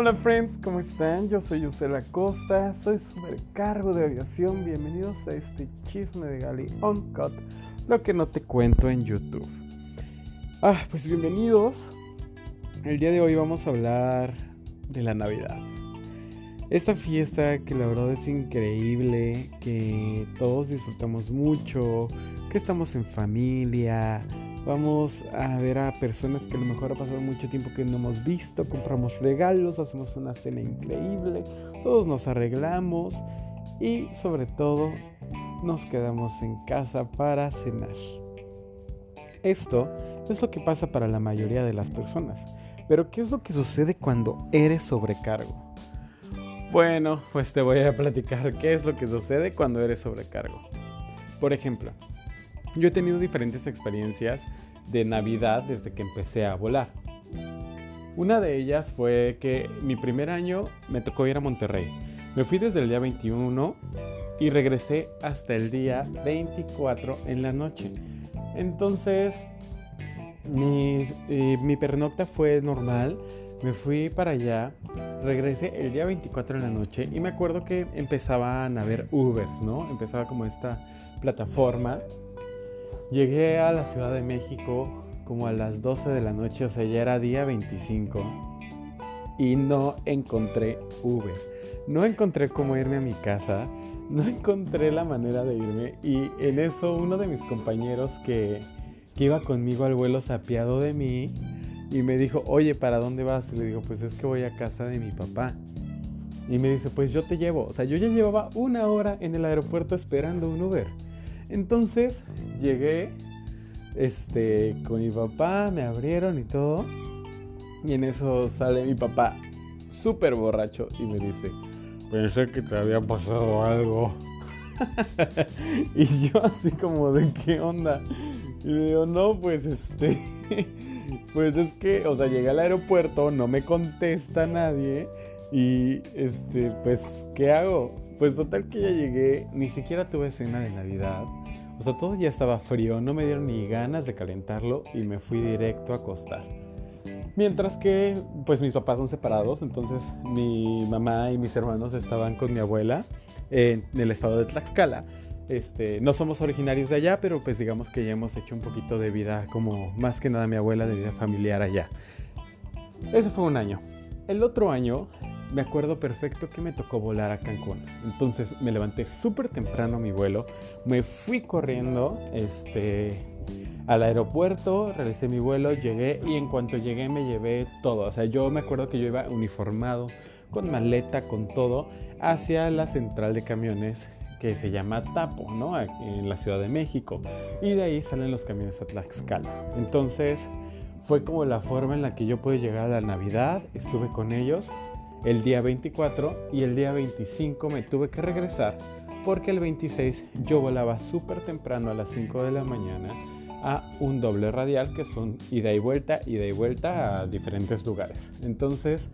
Hola friends, ¿cómo están? Yo soy Yusela Costa, soy supercargo de aviación. Bienvenidos a este chisme de Gali Uncut, lo que no te cuento en YouTube. Ah, pues bienvenidos. El día de hoy vamos a hablar de la Navidad. Esta fiesta que la verdad es increíble, que todos disfrutamos mucho, que estamos en familia, Vamos a ver a personas que a lo mejor ha pasado mucho tiempo que no hemos visto, compramos regalos, hacemos una cena increíble, todos nos arreglamos y sobre todo nos quedamos en casa para cenar. Esto es lo que pasa para la mayoría de las personas. Pero ¿qué es lo que sucede cuando eres sobrecargo? Bueno, pues te voy a platicar qué es lo que sucede cuando eres sobrecargo. Por ejemplo, yo he tenido diferentes experiencias de Navidad desde que empecé a volar. Una de ellas fue que mi primer año me tocó ir a Monterrey. Me fui desde el día 21 y regresé hasta el día 24 en la noche. Entonces, mi, eh, mi pernocta fue normal. Me fui para allá, regresé el día 24 en la noche y me acuerdo que empezaban a haber Ubers, ¿no? Empezaba como esta plataforma Llegué a la Ciudad de México como a las 12 de la noche, o sea, ya era día 25 y no encontré Uber. No encontré cómo irme a mi casa, no encontré la manera de irme y en eso uno de mis compañeros que, iba conmigo al vuelo se apiadó de mí y me dijo, oye, ¿para dónde vas? Y le digo, pues es que voy a casa de mi papá. Y me dice, pues yo te llevo. O sea, yo ya llevaba una hora en el aeropuerto esperando un Uber. Entonces llegué este, con mi papá, me abrieron y todo. Y en eso sale mi papá súper borracho y me dice, pensé que te había pasado algo. y yo así como de qué onda. Y le digo, no, pues este, pues es que, o sea, llegué al aeropuerto, no me contesta nadie. Y este, pues, ¿qué hago? Pues total que ya llegué, ni siquiera tuve cena de Navidad. O sea, todo ya estaba frío, no me dieron ni ganas de calentarlo y me fui directo a acostar. Mientras que, pues mis papás son separados, entonces mi mamá y mis hermanos estaban con mi abuela en el estado de Tlaxcala. Este, no somos originarios de allá, pero pues digamos que ya hemos hecho un poquito de vida, como más que nada mi abuela, de vida familiar allá. Ese fue un año. El otro año me acuerdo perfecto que me tocó volar a Cancún. Entonces me levanté súper temprano mi vuelo, me fui corriendo este, al aeropuerto, realicé mi vuelo, llegué y en cuanto llegué me llevé todo. O sea, yo me acuerdo que yo iba uniformado, con maleta, con todo, hacia la central de camiones que se llama Tapo, ¿no? En la Ciudad de México. Y de ahí salen los camiones a Tlaxcala. Entonces fue como la forma en la que yo pude llegar a la Navidad, estuve con ellos el día 24 y el día 25 me tuve que regresar porque el 26 yo volaba súper temprano a las 5 de la mañana a un doble radial que son ida y vuelta, ida y vuelta a diferentes lugares. Entonces,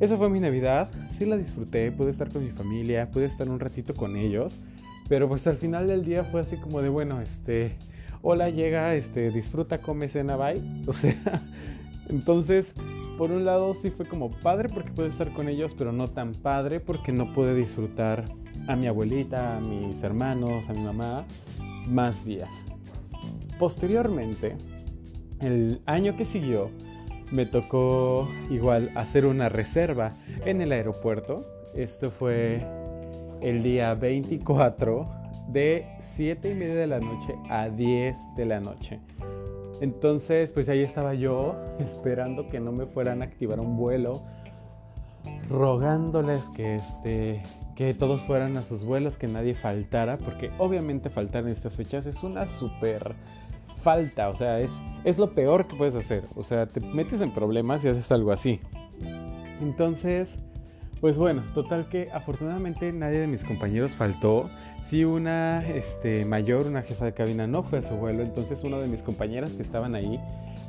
esa fue mi Navidad, sí la disfruté, pude estar con mi familia, pude estar un ratito con ellos, pero pues al final del día fue así como de, bueno, este, hola, llega, este, disfruta, come, cena, bye. O sea, entonces por un lado sí fue como padre porque pude estar con ellos, pero no tan padre porque no pude disfrutar a mi abuelita, a mis hermanos, a mi mamá más días. Posteriormente, el año que siguió, me tocó igual hacer una reserva en el aeropuerto. Esto fue el día 24 de 7 y media de la noche a 10 de la noche. Entonces, pues ahí estaba yo esperando que no me fueran a activar un vuelo, rogándoles que este que todos fueran a sus vuelos, que nadie faltara, porque obviamente faltar en estas fechas es una súper falta, o sea, es, es lo peor que puedes hacer, o sea, te metes en problemas y haces algo así. Entonces, pues bueno, total que afortunadamente nadie de mis compañeros faltó. Sí, una este, mayor, una jefa de cabina no fue a su vuelo, entonces una de mis compañeras que estaban ahí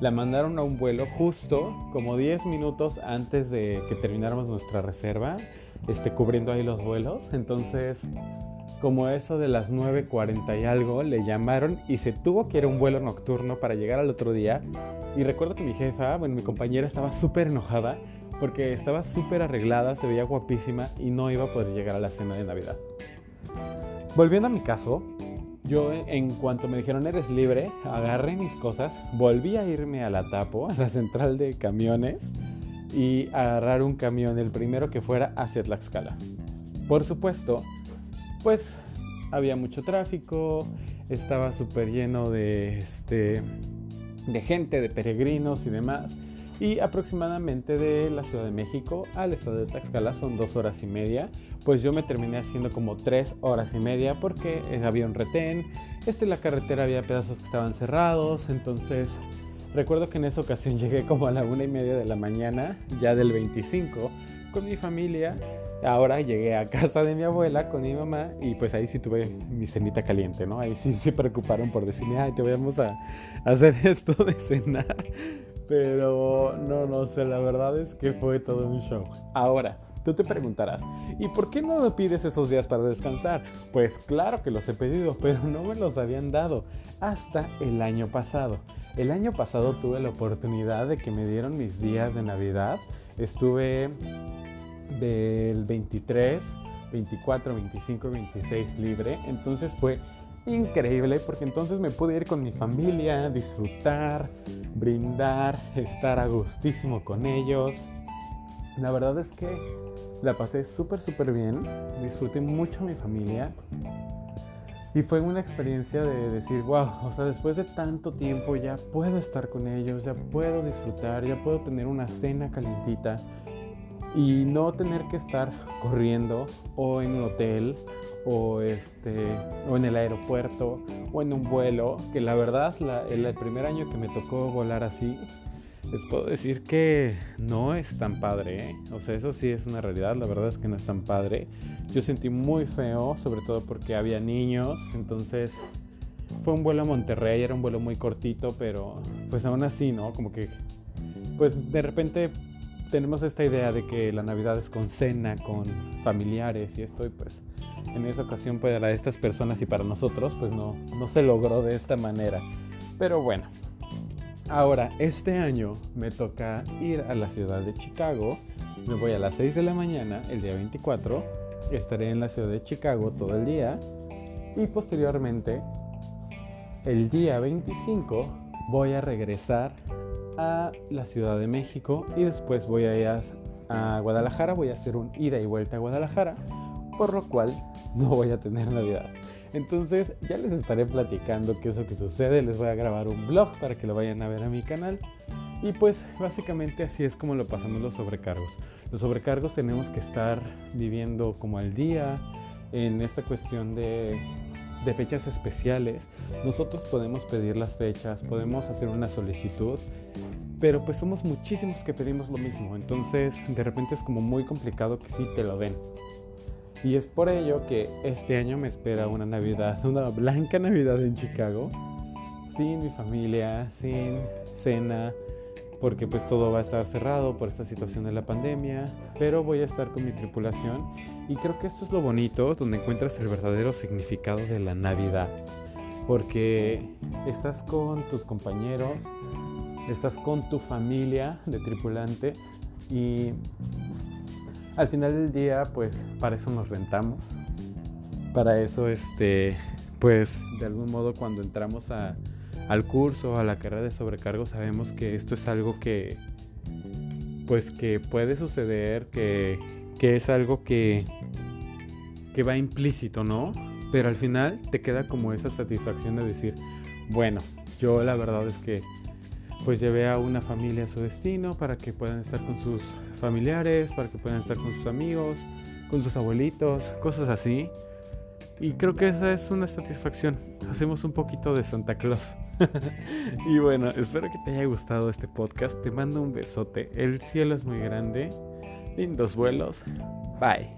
la mandaron a un vuelo justo como 10 minutos antes de que termináramos nuestra reserva, este, cubriendo ahí los vuelos. Entonces, como eso de las 9.40 y algo, le llamaron y se tuvo que ir a un vuelo nocturno para llegar al otro día. Y recuerdo que mi jefa, bueno, mi compañera estaba súper enojada porque estaba súper arreglada, se veía guapísima y no iba a poder llegar a la cena de Navidad. Volviendo a mi caso, yo en cuanto me dijeron eres libre, agarré mis cosas, volví a irme a la Tapo, a la central de camiones, y agarrar un camión, el primero que fuera hacia Tlaxcala. Por supuesto, pues había mucho tráfico, estaba súper lleno de, este, de gente, de peregrinos y demás. Y aproximadamente de la Ciudad de México al estado de Tlaxcala son dos horas y media. Pues yo me terminé haciendo como tres horas y media porque había un retén. Este, la carretera había pedazos que estaban cerrados. Entonces recuerdo que en esa ocasión llegué como a la una y media de la mañana, ya del 25, con mi familia Ahora llegué a casa de mi abuela con mi mamá y pues ahí sí tuve mi cenita caliente, ¿no? Ahí sí se preocuparon por decirme, ay, te vamos a, hacer esto de cenar. Pero no, no sé, la verdad es que fue todo un show. Ahora, tú te preguntarás, ¿y por qué no pides esos días para descansar? Pues claro que los he pedido, pero no me los habían dado hasta el año pasado. El año pasado tuve la oportunidad de que me dieron mis días de Navidad. Estuve del 23, 24, 25, 26 libre. Entonces fue increíble porque entonces me pude ir con mi familia, disfrutar, brindar, estar a gustísimo con ellos. La verdad es que la pasé súper, súper bien. Disfruté mucho a mi familia. Y fue una experiencia de decir, wow, o sea, después de tanto tiempo ya puedo estar con ellos, ya puedo disfrutar, ya puedo tener una cena calientita, y no tener que estar corriendo o en un hotel o, este, o en el aeropuerto o en un vuelo, que la verdad el, primer año que me tocó volar así, les puedo decir que no es tan padre, ¿eh? o sea, eso sí es una realidad, la verdad es que no es tan padre. Yo sentí muy feo, sobre todo porque había niños, entonces fue un vuelo a Monterrey, era un vuelo muy cortito, pero pues aún así, ¿no? Como que, pues de repente tenemos esta idea de que la Navidad es con cena, con familiares y esto, y pues en esa ocasión pues, para estas personas y para nosotros pues no, no se logró de esta manera. Pero bueno, ahora este año me toca ir a la ciudad de Chicago. Me voy a las 6 de la mañana, el día 24. Estaré en la ciudad de Chicago todo el día. Y posteriormente, el día 25, voy a regresar a la Ciudad de México y después voy a ir a, Guadalajara, voy a hacer un ida y vuelta a Guadalajara, por lo cual no voy a tener Navidad. Entonces ya les estaré platicando qué es lo que sucede, les voy a grabar un blog para que lo vayan a ver a mi canal. Y pues básicamente así es como lo pasamos los sobrecargos. Los sobrecargos tenemos que estar viviendo como al día en esta cuestión de de fechas especiales, nosotros podemos pedir las fechas, podemos hacer una solicitud, pero pues somos muchísimos que pedimos lo mismo, entonces de repente es como muy complicado que sí te lo den. Y es por ello que este año me espera una Navidad, una blanca Navidad en Chicago, sin mi familia, sin cena, porque pues todo va a estar cerrado por esta situación de la pandemia, pero voy a estar con mi tripulación y creo que esto es lo bonito, donde encuentras el verdadero significado de la Navidad, porque estás con tus compañeros, estás con tu familia de tripulante y al final del día pues para eso nos rentamos, para eso este pues de algún modo cuando entramos a al curso, a la carrera de sobrecargo, sabemos que esto es algo que, pues que puede suceder, que, que es algo que, que va implícito, ¿no? Pero al final te queda como esa satisfacción de decir, bueno, yo la verdad es que pues llevé a una familia a su destino para que puedan estar con sus familiares, para que puedan estar con sus amigos, con sus abuelitos, cosas así. Y creo que esa es una satisfacción. Hacemos un poquito de Santa Claus. y bueno, espero que te haya gustado este podcast. Te mando un besote. El cielo es muy grande. Lindos vuelos. Bye.